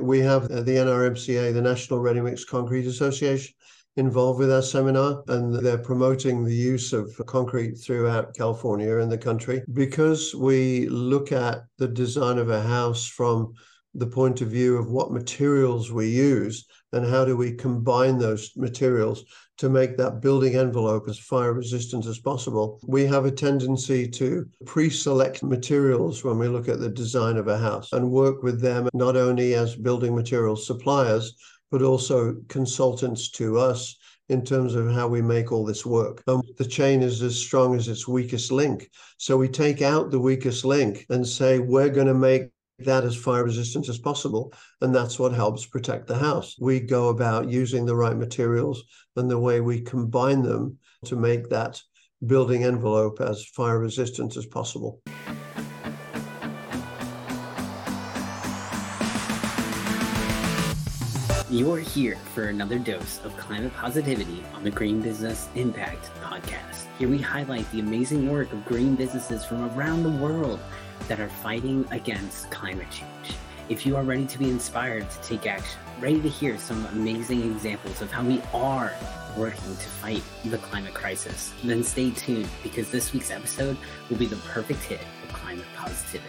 We have uh, the NRMCA, the National Ready Mix Concrete Association, involved with our seminar and they're promoting the use of concrete throughout California and the country. Because we look at the design of a house from the point of view of what materials we use and how do we combine those materials to make that building envelope as fire resistant as possible. We have a tendency to pre select materials when we look at the design of a house and work with them not only as building materials suppliers, but also consultants to us in terms of how we make all this work. Um, the chain is as strong as its weakest link. So we take out the weakest link and say, we're going to make that as fire resistant as possible. And that's what helps protect the house. We go about using the right materials and the way we combine them to make that building envelope as fire resistant as possible. You are here for another dose of climate positivity on the Green Business Impact Podcast. Here we highlight the amazing work of green businesses from around the world that are fighting against climate change. If you are ready to be inspired to take action, ready to hear some amazing examples of how we are working to fight the climate crisis, then stay tuned because this week's episode will be the perfect hit of climate positivity.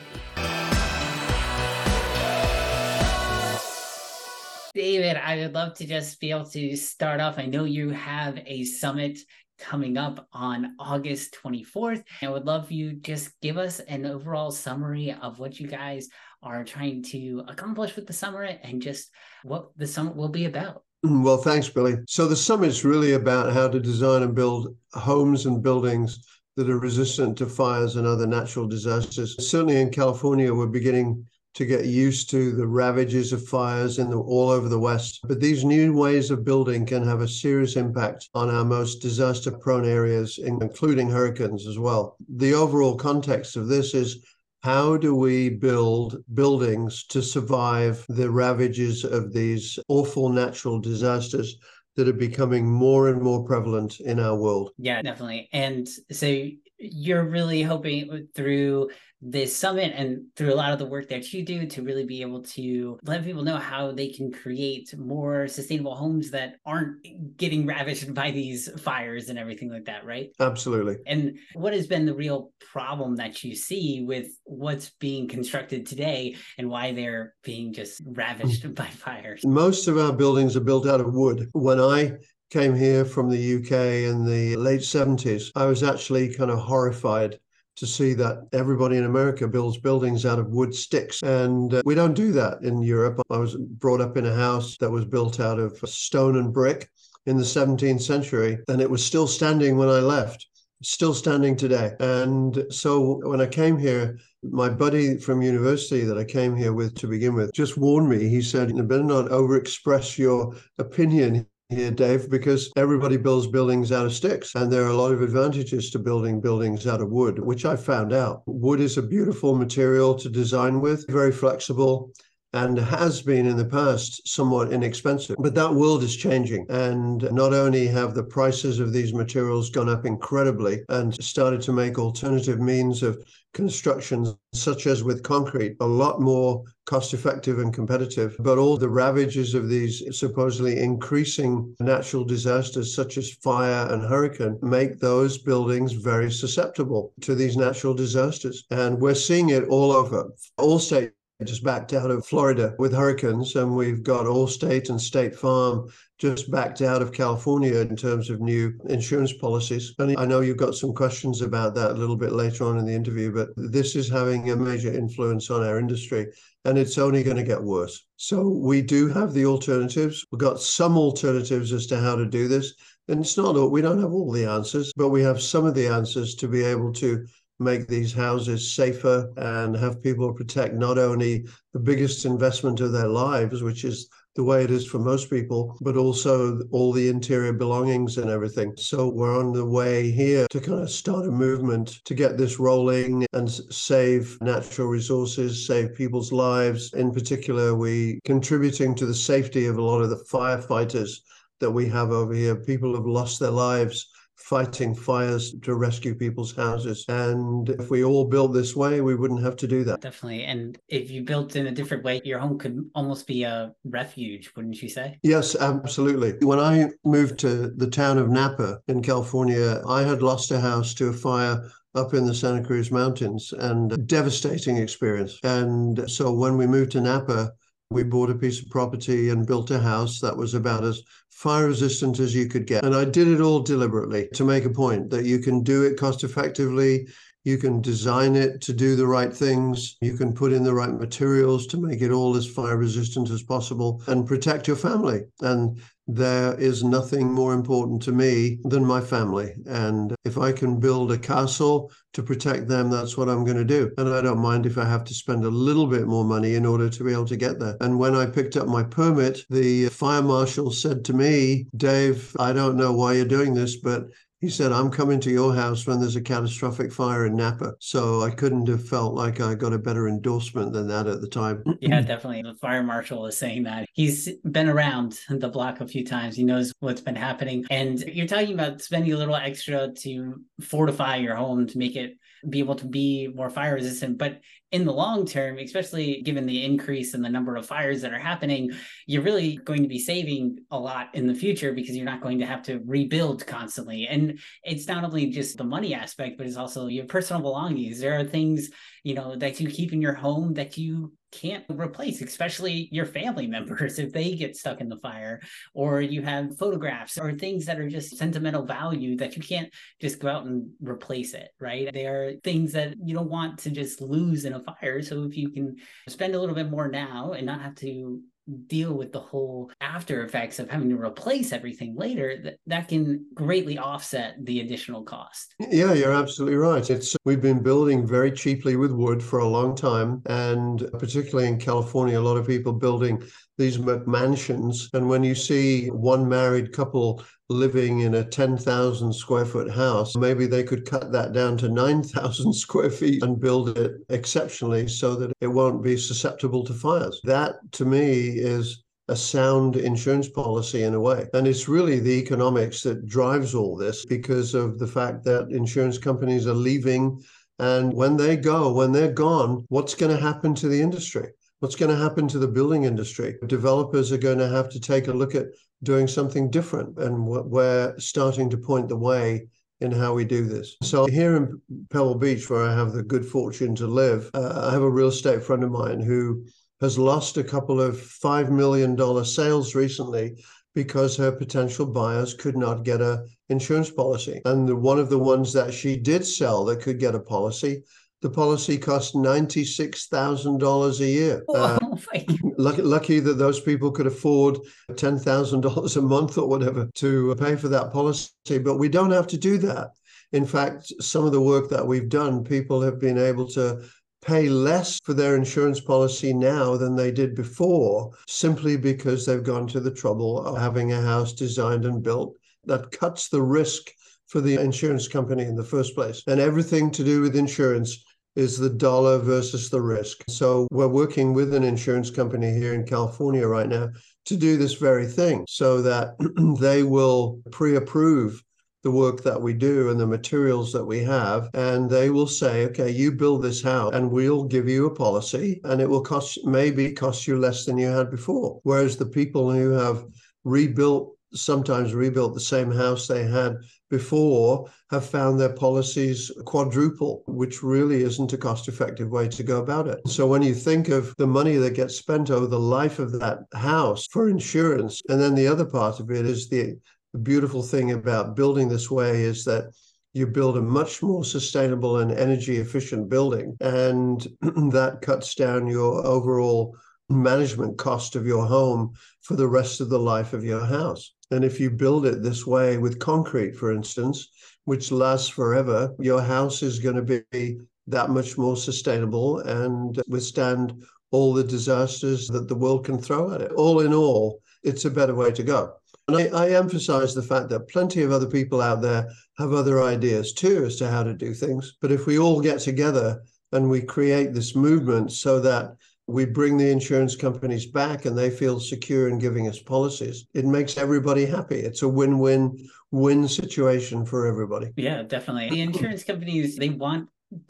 David, I would love to just be able to start off. I know you have a summit coming up on August 24th. I would love you just give us an overall summary of what you guys are trying to accomplish with the summit and just what the summit will be about. Mm, well, thanks, Billy. So the summit is really about how to design and build homes and buildings that are resistant to fires and other natural disasters. Certainly in California, we're beginning to get used to the ravages of fires in the, all over the West. But these new ways of building can have a serious impact on our most disaster prone areas, including hurricanes as well. The overall context of this is how do we build buildings to survive the ravages of these awful natural disasters that are becoming more and more prevalent in our world? Yeah, definitely. And so you're really hoping through this summit and through a lot of the work that you do to really be able to let people know how they can create more sustainable homes that aren't getting ravished by these fires and everything like that, right? Absolutely. And what has been the real problem that you see with what's being constructed today and why they're being just ravished mm. by fires? Most of our buildings are built out of wood. When I came here from the UK in the late 70s, I was actually kind of horrified to see that everybody in America builds buildings out of wood sticks. And uh, we don't do that in Europe. I was brought up in a house that was built out of stone and brick in the 17th century, and it was still standing when I left. Still standing today. And so when I came here, my buddy from university that I came here with to begin with just warned me. He said, You better not overexpress your opinion here, Dave, because everybody builds buildings out of sticks. And there are a lot of advantages to building buildings out of wood, which I found out. Wood is a beautiful material to design with, very flexible and has been in the past somewhat inexpensive. But that world is changing. And not only have the prices of these materials gone up incredibly and started to make alternative means of construction, such as with concrete, a lot more cost effective and competitive, but all the ravages of these supposedly increasing natural disasters, such as fire and hurricane, make those buildings very susceptible to these natural disasters. And we're seeing it all over. All states just backed out of Florida with hurricanes, and we've got Allstate and State Farm just backed out of California in terms of new insurance policies. And I know you've got some questions about that a little bit later on in the interview, but this is having a major influence on our industry, and it's only going to get worse. So we do have the alternatives. We've got some alternatives as to how to do this. And it's not we don't have all the answers, but we have some of the answers to be able to make these houses safer and have people protect not only the biggest investment of their lives, which is the way it is for most people, but also all the interior belongings and everything. So we're on the way here to kind of start a movement to get this rolling and save natural resources, save people's lives. In particular, we contributing to the safety of a lot of the firefighters that we have over here. People have lost their lives fighting fires to rescue people's houses. And if we all built this way, we wouldn't have to do that. Definitely. And if you built in a different way, your home could almost be a refuge, wouldn't you say? Yes, absolutely. When I moved to the town of Napa in California, I had lost a house to a fire up in the Santa Cruz Mountains and devastating experience. And so when we moved to Napa, we bought a piece of property and built a house that was about as fire resistant as you could get. And I did it all deliberately to make a point that you can do it cost effectively. You can design it to do the right things. You can put in the right materials to make it all as fire resistant as possible and protect your family. And there is nothing more important to me than my family. And if I can build a castle to protect them, that's what I'm going to do. And I don't mind if I have to spend a little bit more money in order to be able to get there. And when I picked up my permit, the fire marshal said to me, Dave, I don't know why you're doing this, but he said, I'm coming to your house when there's a catastrophic fire in Napa. So I couldn't have felt like I got a better endorsement than that at the time. yeah, definitely. The fire marshal is saying that. He's been around the block a few times. He knows what's been happening. And you're talking about spending a little extra to fortify your home to make it be able to be more fire resistant. But in the long term, especially given the increase in the number of fires that are happening, you're really going to be saving a lot in the future because you're not going to have to rebuild constantly. And it's not only just the money aspect, but it's also your personal belongings. There are things, you know, that you keep in your home that you can't replace, especially your family members if they get stuck in the fire, or you have photographs or things that are just sentimental value that you can't just go out and replace it, right? They are things that you don't want to just lose in a fire. So if you can spend a little bit more now and not have to deal with the whole after effects of having to replace everything later that, that can greatly offset the additional cost. Yeah you're absolutely right. It's we've been building very cheaply with wood for a long time and particularly in california a lot of people building these mansions and when you see one married couple living in a 10,000 square foot house, maybe they could cut that down to 9,000 square feet and build it exceptionally so that it won't be susceptible to fires. That to me is a sound insurance policy in a way. And it's really the economics that drives all this because of the fact that insurance companies are leaving. And when they go, when they're gone, what's going to happen to the industry? What's going to happen to the building industry? Developers are going to have to take a look at doing something different. And we're starting to point the way in how we do this. So here in Pebble Beach, where I have the good fortune to live, uh, I have a real estate friend of mine who has lost a couple of $5 million sales recently because her potential buyers could not get a insurance policy. And the, one of the ones that she did sell that could get a policy the policy cost $96,000 a year. Oh, uh, lucky, lucky that those people could afford $10,000 a month or whatever to pay for that policy. But we don't have to do that. In fact, some of the work that we've done, people have been able to pay less for their insurance policy now than they did before, simply because they've gone to the trouble of having a house designed and built that cuts the risk for the insurance company in the first place. And everything to do with insurance is the dollar versus the risk. So we're working with an insurance company here in California right now to do this very thing so that they will pre approve the work that we do and the materials that we have and they will say okay you build this house and we'll give you a policy and it will cost maybe cost you less than you had before whereas the people who have rebuilt sometimes rebuilt the same house they had before have found their policies quadruple, which really isn't a cost effective way to go about it. So when you think of the money that gets spent over the life of that house for insurance, and then the other part of it is the, beautiful thing about building this way is that you build a much more sustainable and energy efficient building, and that cuts down your overall management cost of your home for the rest of the life of your house. And if you build it this way with concrete, for instance, which lasts forever, your house is going to be that much more sustainable and withstand all the disasters that the world can throw at it. All in all, it's a better way to go. And I, I, emphasize the fact that plenty of other people out there have other ideas too as to how to do things. But if we all get together and we create this movement so that we bring the insurance companies back and they feel secure in giving us policies, it makes everybody happy. It's a win win win situation for everybody. Yeah, definitely. The insurance companies, they want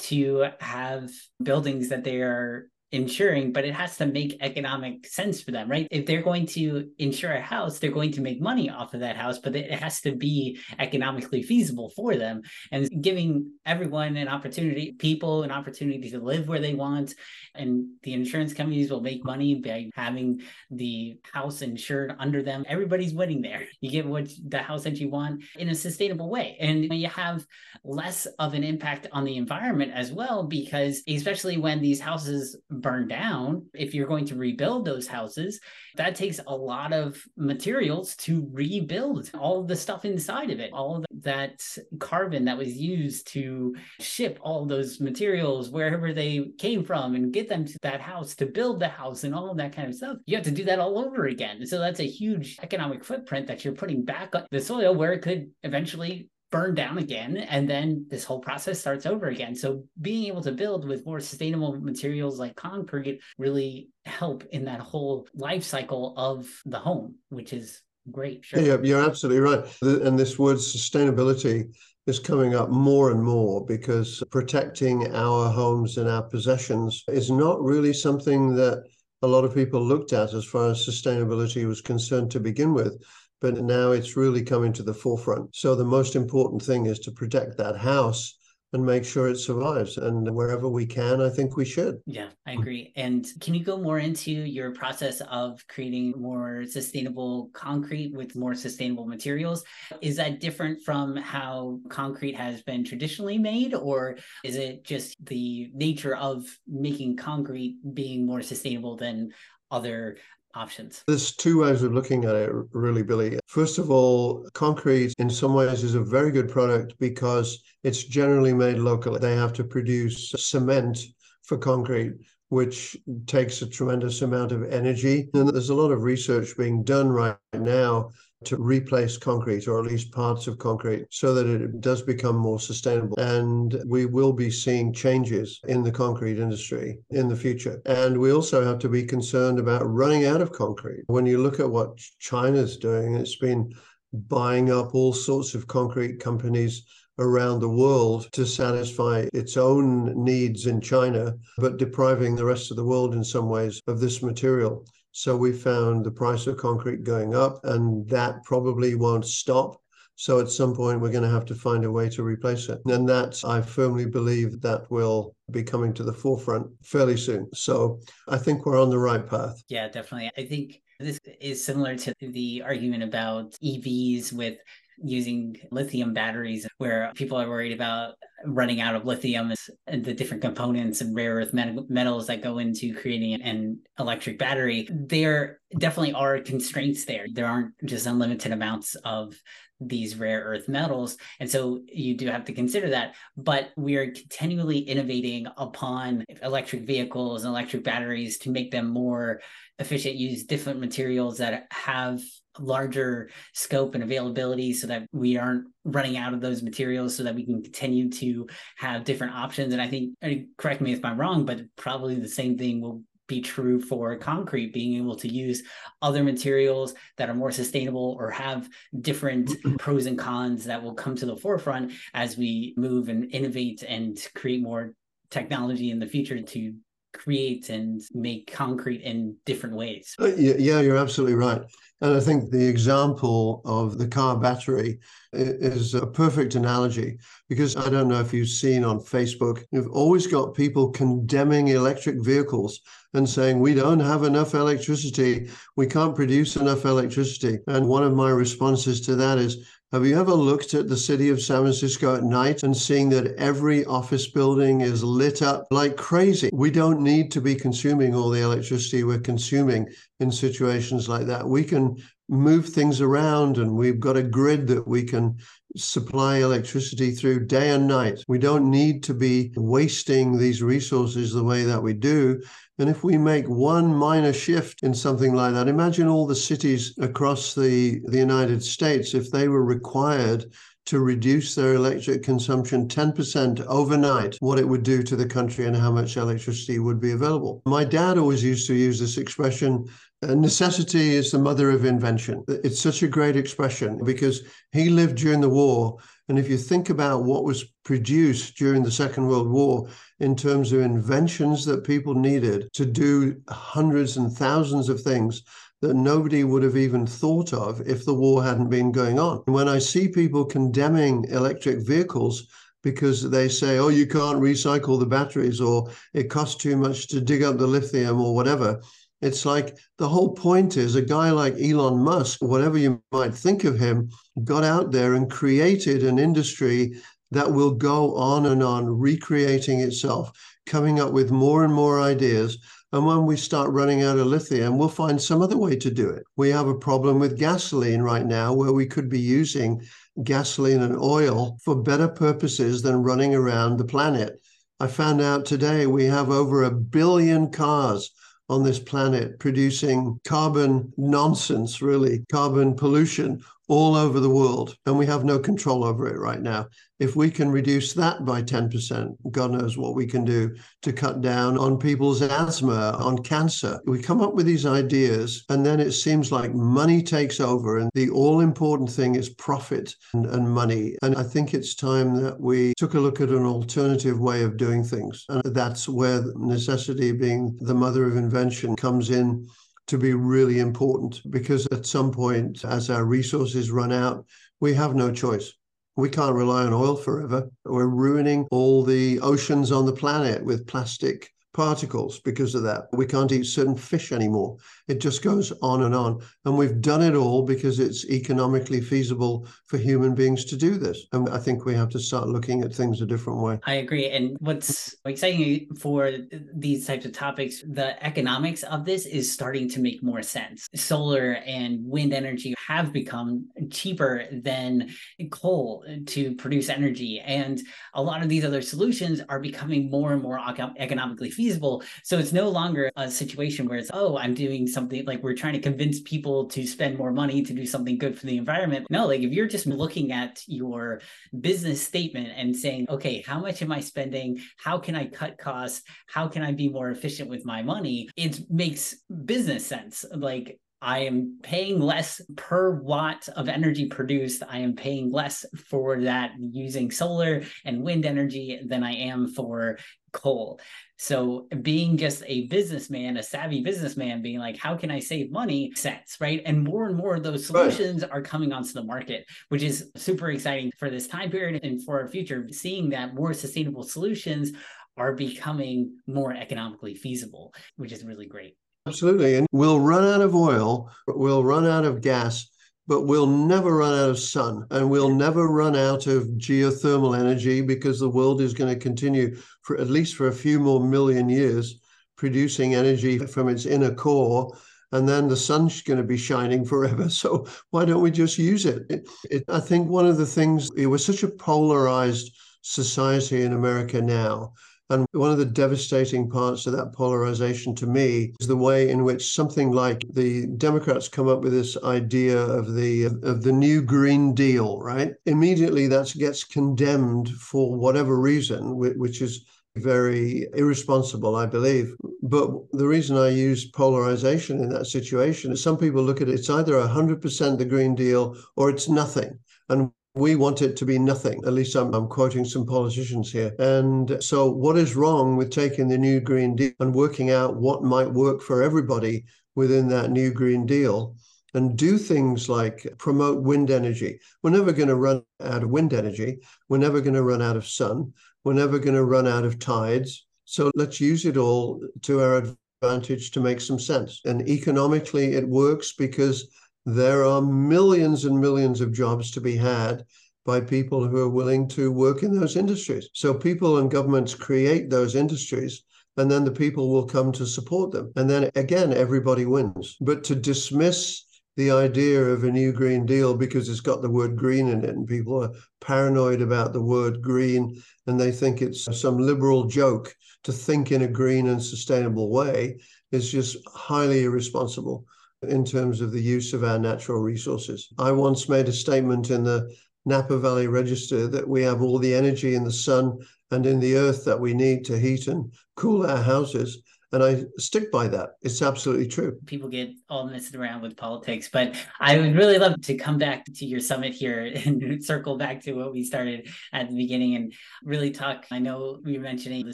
to have buildings that they are insuring, but it has to make economic sense for them, right? If they're going to insure a house, they're going to make money off of that house, but it has to be economically feasible for them. And giving everyone an opportunity, people an opportunity to live where they want. And the insurance companies will make money by having the house insured under them. Everybody's winning there. You get what the house that you want in a sustainable way. And you have less of an impact on the environment as well, because especially when these houses burn down, if you're going to rebuild those houses, that takes a lot of materials to rebuild all the stuff inside of it, all that carbon that was used to ship all those materials wherever they came from and get them to that house to build the house and all that kind of stuff. You have to do that all over again. So that's a huge economic footprint that you're putting back on the soil where it could eventually burn down again and then this whole process starts over again. So being able to build with more sustainable materials like concrete really help in that whole life cycle of the home which is great sure. yeah you're absolutely right. And this word sustainability is coming up more and more because protecting our homes and our possessions is not really something that a lot of people looked at as far as sustainability was concerned to begin with but now it's really coming to the forefront. So the most important thing is to protect that house and make sure it survives. And wherever we can, I think we should. Yeah, I agree. And can you go more into your process of creating more sustainable concrete with more sustainable materials? Is that different from how concrete has been traditionally made, or is it just the nature of making concrete being more sustainable than other options? There's two ways of looking at it, really, Billy. First of all, concrete in some ways is a very good product because it's generally made locally. They have to produce cement for concrete, which takes a tremendous amount of energy. And there's a lot of research being done right now to replace concrete or at least parts of concrete so that it does become more sustainable. And we will be seeing changes in the concrete industry in the future. And we also have to be concerned about running out of concrete. When you look at what China's doing, it's been buying up all sorts of concrete companies around the world to satisfy its own needs in China, but depriving the rest of the world in some ways of this material. So we found the price of concrete going up, and that probably won't stop. So at some point, we're going to have to find a way to replace it. And that, I firmly believe, that will be coming to the forefront fairly soon. So I think we're on the right path. Yeah, definitely. I think this is similar to the argument about EVs with using lithium batteries where people are worried about running out of lithium and the different components and rare earth metals that go into creating an electric battery. There definitely are constraints there. There aren't just unlimited amounts of these rare earth metals. And so you do have to consider that. But we are continually innovating upon electric vehicles and electric batteries to make them more efficient use different materials that have larger scope and availability so that we aren't running out of those materials so that we can continue to have different options. And i think correct me if i'm wrong but probably the same thing will be true for concrete being able to use other materials that are more sustainable or have different mm-hmm. pros and cons that will come to the forefront as we move and innovate and create more technology in the future to create and make concrete in different ways. Uh, yeah, you're absolutely right. And I think the example of the car battery is a perfect analogy because I don't know if you've seen on Facebook, you've always got people condemning electric vehicles and saying, we don't have enough electricity. We can't produce enough electricity. And one of my responses to that is, have you ever looked at the city of San Francisco at night and seeing that every office building is lit up like crazy? We don't need to be consuming all the electricity we're consuming in situations like that. We can move things around and we've got a grid that we can supply electricity through day and night. We don't need to be wasting these resources the way that we do. And if we make one minor shift in something like that, imagine all the cities across the, the United States, if they were required to reduce their electric consumption 10% overnight, what it would do to the country and how much electricity would be available. My dad always used to use this expression uh, necessity is the mother of invention. It's such a great expression because he lived during the war. And if you think about what was produced during the Second World War in terms of inventions that people needed to do hundreds and thousands of things, that nobody would have even thought of if the war hadn't been going on. When I see people condemning electric vehicles because they say, oh, you can't recycle the batteries or it costs too much to dig up the lithium or whatever. It's like the whole point is a guy like Elon Musk, whatever you might think of him, got out there and created an industry that will go on and on, recreating itself, coming up with more and more ideas and when we start running out of lithium, we'll find some other way to do it. We have a problem with gasoline right now where we could be using gasoline and oil for better purposes than running around the planet. I found out today we have over a billion cars on this planet producing carbon nonsense, really, carbon pollution all over the world. And we have no control over it right now if we can reduce that by 10%, God knows what we can do to cut down on people's asthma, on cancer. We come up with these ideas, and then it seems like money takes over, and the all important thing is profit and, and, money. And I think it's time that we took a look at an alternative way of doing things. And that's where necessity, being the mother of invention, comes in to be really important because at some point, as our resources run out, we have no choice. We can't rely on oil forever. We're ruining all the oceans on the planet with plastic particles because of that. We can't eat certain fish anymore. It just goes on and on. And we've done it all because it's economically feasible for human beings to do this. And I think we have to start looking at things a different way. I agree. And what's exciting for these types of topics, the economics of this is starting to make more sense. Solar and wind energy have become cheaper than coal to produce energy. And a lot of these other solutions are becoming more and more economically feasible. So it's no longer a situation where it's, oh, I'm doing something like we're trying to convince people to spend more money to do something good for the environment. No, like if you're just looking at your business statement and saying, okay, how much am I spending? How can I cut costs? How can I be more efficient with my money? It makes business sense. Like I am paying less per watt of energy produced. I am paying less for that using solar and wind energy than I am for coal. So being just a businessman, a savvy businessman, being like, how can I save money? Sense, right? And more and more of those solutions right. are coming onto the market, which is super exciting for this time period and for our future. Seeing that more sustainable solutions are becoming more economically feasible, which is really great. Absolutely. And we'll run out of oil, we'll run out of gas, but we'll never run out of sun and we'll never run out of geothermal energy because the world is going to continue for at least for a few more million years producing energy from its inner core and then the sun's going to be shining forever. So why don't we just use it? it, it I think one of the things, it was such a polarized society in America now and one of the devastating parts of that polarization to me is the way in which something like the Democrats come up with this idea of the of the new Green Deal, right? Immediately that gets condemned for whatever reason, which is very irresponsible, I believe. But the reason I use polarization in that situation is some people look at it, it's either 100% the Green Deal or it's nothing. And we want it to be nothing. At least I'm, I'm, quoting some politicians here. And so, what is wrong with taking the new Green Deal and working out what might work for everybody within that new Green Deal? And do things like promote wind energy. We're never going to run out of wind energy. We're never going to run out of sun. We're never going to run out of tides. So let's use it all to our advantage to make some sense. And economically, it works because there are millions and millions of jobs to be had by people who are willing to work in those industries. So people and governments create those industries and then the people will come to support them. And then again, everybody wins. But to dismiss the idea of a new Green Deal because it's got the word green in it, and people are paranoid about the word green, and they think it's some liberal joke to think in a green and sustainable way, is just highly irresponsible in terms of the use of our natural resources. I once made a statement in the Napa Valley Register that we have all the energy in the sun and in the earth that we need to heat and cool our houses. And I stick by that. It's absolutely true. People get all messed around with politics, but I would really love to come back to your summit here and circle back to what we started at the beginning and really talk. I know we were mentioning the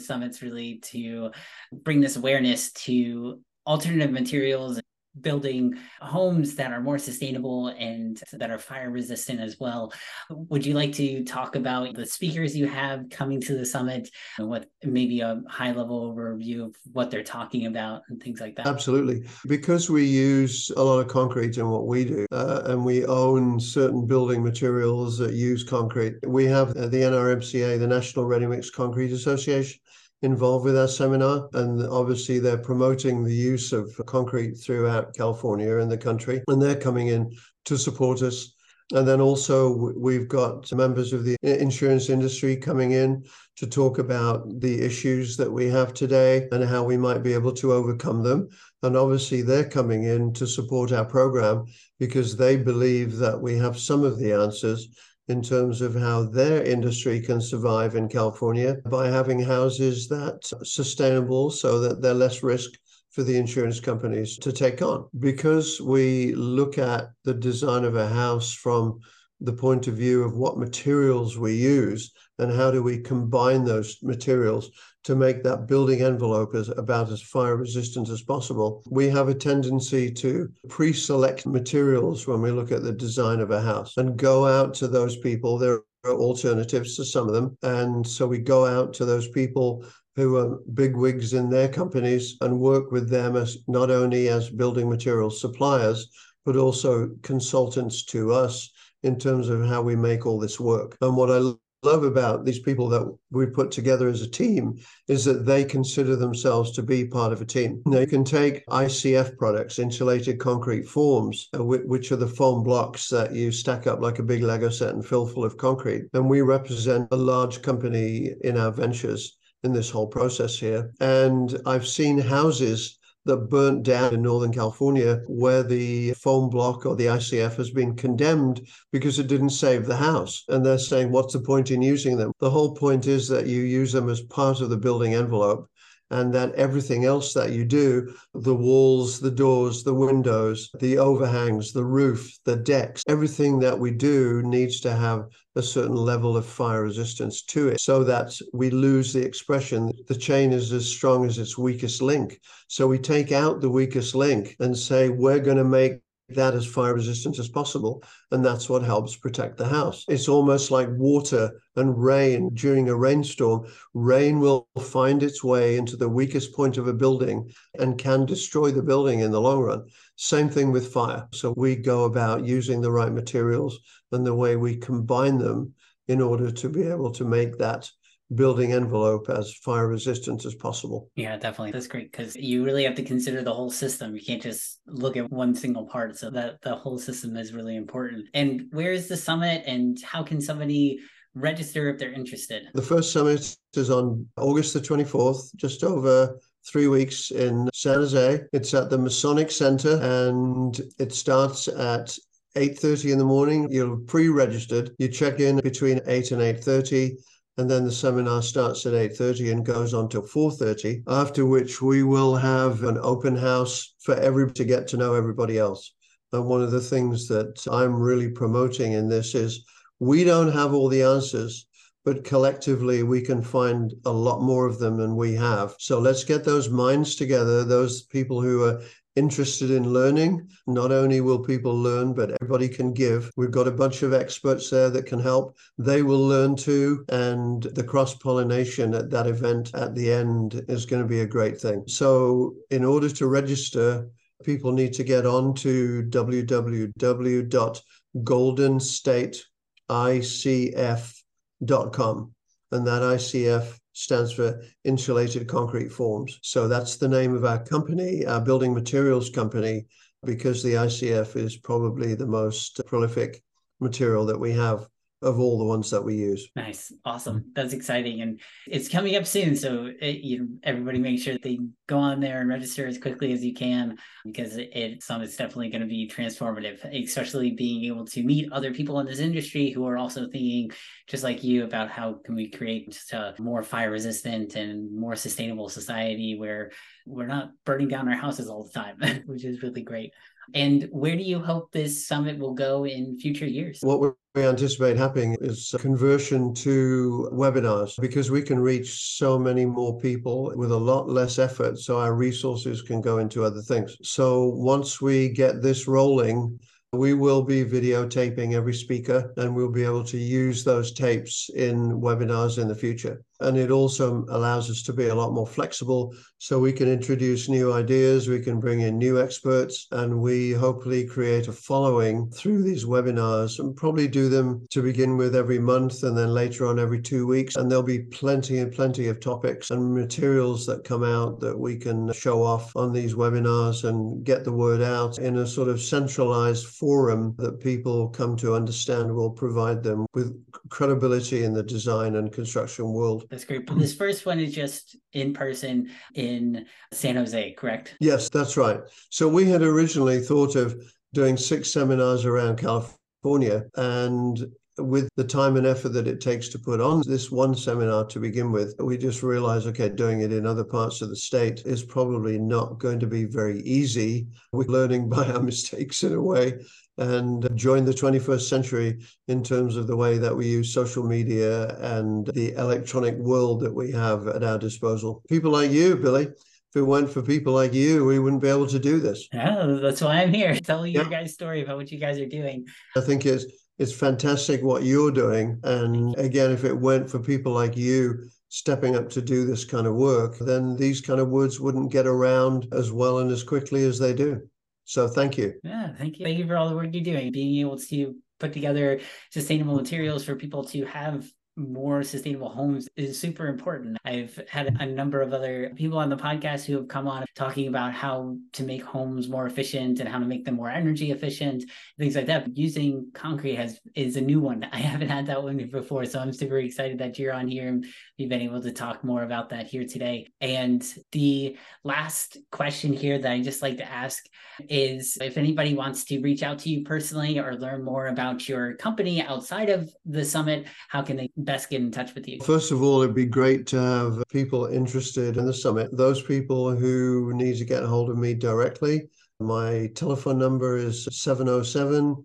summits really to bring this awareness to alternative materials building homes that are more sustainable and that are fire resistant as well. Would you like to talk about the speakers you have coming to the summit and what maybe a high level overview of what they're talking about and things like that? Absolutely. Because we use a lot of concrete in what we do uh, and we own certain building materials that use concrete, we have the NRMCA, the National Ready Mix Concrete Association involved with our seminar. And obviously, they're promoting the use of concrete throughout California and the country. And they're coming in to support us. And then also, we've got members of the insurance industry coming in to talk about the issues that we have today and how we might be able to overcome them. And obviously, they're coming in to support our program because they believe that we have some of the answers in terms of how their industry can survive in California by having houses that sustainable so that they're less risk for the insurance companies to take on. Because we look at the design of a house from the point of view of what materials we use and how do we combine those materials to make that building envelope as about as fire resistant as possible. We have a tendency to pre-select materials when we look at the design of a house and go out to those people. There are alternatives to some of them. And so we go out to those people who are big wigs in their companies and work with them as not only as building materials suppliers, but also consultants to us in terms of how we make all this work. And what I love about these people that we put together as a team is that they consider themselves to be part of a team. They can take ICF products, insulated concrete forms, uh, which are the foam blocks that you stack up like a big Lego set and fill full of concrete. And we represent a large company in our ventures in this whole process here. And I've seen houses that burnt down in Northern California, where the foam block or the ICF has been condemned because it didn't save the house. And they're saying, what's the point in using them? The whole point is that you use them as part of the building envelope and that everything else that you do the walls, the doors, the windows, the overhangs, the roof, the decks everything that we do needs to have a certain level of fire resistance to it so that we lose the expression the chain is as strong as its weakest link. So we take out the weakest link and say, we're going to make that as fire resistant as possible. And that's what helps protect the house. It's almost like water and rain during a rainstorm. Rain will find its way into the weakest point of a building and can destroy the building in the long run. Same thing with fire. So we go about using the right materials and the way we combine them in order to be able to make that building envelope as fire resistant as possible. Yeah, definitely. That's great because you really have to consider the whole system. You can't just look at one single part. So that the whole system is really important. And where is the summit and how can somebody register if they're interested? The first summit is on August the 24th, just over three weeks in San Jose. It's at the Masonic Center and it starts at 8.30 in the morning. You're pre-registered. You check in between 8 and 8.30 and then the seminar starts at 8.30 and goes on till 4.30 after which we will have an open house for everybody to get to know everybody else. And one of the things that i'm really promoting in this is we don't have all the answers but collectively we can find a lot more of them than we have. So let's get those minds together those people who are interested in learning. Not only will people learn, but everybody can give. We've got a bunch of experts there that can help. They will learn too. And the cross pollination at that event at the end is going to be a great thing. So, in order to register, people need to get on to www.goldenstateicf.com. And that ICF stands for insulated concrete forms. So that's the name of our company, our building materials company, because the ICF is probably the most prolific material that we have of all the ones that we use. Nice. Awesome. That's exciting. And it's coming up soon. So it, you everybody make sure they go on there and register as quickly as you can because it, it's definitely going to be transformative, especially being able to meet other people in this industry who are also thinking just like you about how can we create just a more fire resistant and more sustainable society where we're not burning down our houses all the time, which is really great. And where do you hope this summit will go in future years? What we anticipate happening is conversion to webinars because we can reach so many more people with a lot less effort. So our resources can go into other things. So once we get this rolling, we will be videotaping every speaker and we'll be able to use those tapes in webinars in the future. And it also allows us to be a lot more flexible so we can introduce new ideas, we can bring in new experts, and we hopefully create a following through these webinars and probably do them to begin with every month and then later on every two weeks. And there'll be plenty and plenty of topics and materials that come out that we can show off on these webinars and get the word out in a sort of centralized forum that people come to understand will provide them with credibility in the design and construction world. That's group. But hmm. this first one is just in person in San Jose, correct? Yes, that's right. So we had originally thought of doing six seminars around California and with the time and effort that it takes to put on this one seminar to begin with, we just realized, okay, doing it in other parts of the state is probably not going to be very easy. We're learning by our mistakes in a way and join the 21st century in terms of the way that we use social media and the electronic world that we have at our disposal. People like you, Billy, if it weren't for people like you, we wouldn't be able to do this. Yeah, that's why I'm here. Tell yeah. your guys' story about what you guys are doing. I think it's it's fantastic what you're doing. And again, if it weren't for people like you stepping up to do this kind of work, then these kind of words wouldn't get around as well and as quickly as they do. So thank you. Yeah, thank you. Thank you for all the work you're doing, being able to put together sustainable materials for people to have more sustainable homes is super important. I've had a number of other people on the podcast who have come on talking about how to make homes more efficient and how to make them more energy efficient, things like that. Using concrete has is a new one. I haven't had that one before, so I'm super excited that you're on here and we've been able to talk more about that here today. And the last question here that I just like to ask is if anybody wants to reach out to you personally or learn more about your company outside of the summit, how can they best get in touch with you? First of all, it'd be great to have people interested in the summit. Those people who need to get a hold of me directly, my telephone number is 707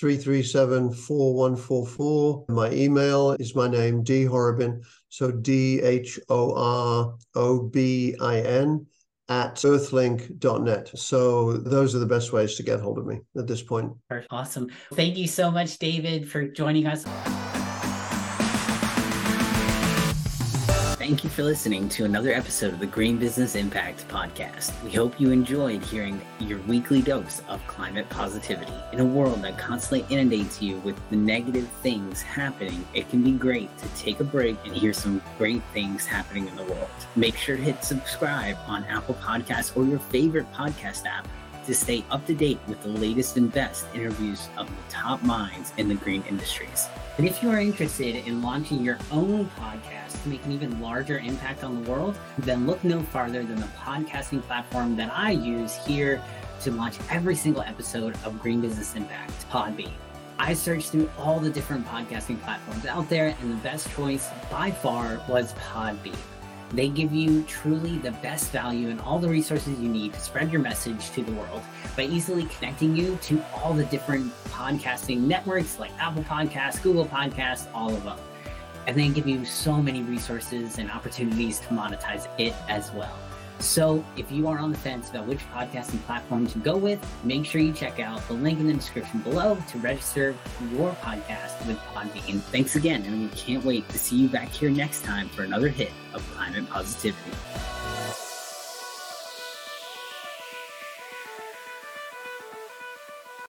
337 4144. My email is my name, D Horobin. So D H O R O B I N at earthlink.net. So those are the best ways to get hold of me at this point. Awesome. Thank you so much, David, for joining us. Thank you for listening to another episode of the Green Business Impact Podcast. We hope you enjoyed hearing your weekly dose of climate positivity. In a world that constantly inundates you with the negative things happening, it can be great to take a break and hear some great things happening in the world. Make sure to hit subscribe on Apple Podcasts or your favorite podcast app to stay up to date with the latest and best interviews of the top minds in the green industries. And if you are interested in launching your own podcast to make an even larger impact on the world, then look no farther than the podcasting platform that I use here to launch every single episode of Green Business Impact, Podbean. I searched through all the different podcasting platforms out there, and the best choice by far was Podbean. They give you truly the best value and all the resources you need to spread your message to the world by easily connecting you to all the different podcasting networks like Apple Podcasts, Google Podcasts, all of them. And they give you so many resources and opportunities to monetize it as well. So if you are on the fence about which podcasting platform to go with, make sure you check out the link in the description below to register your podcast with Podbean. Thanks again, and we can't wait to see you back here next time for another hit of Climate Positivity.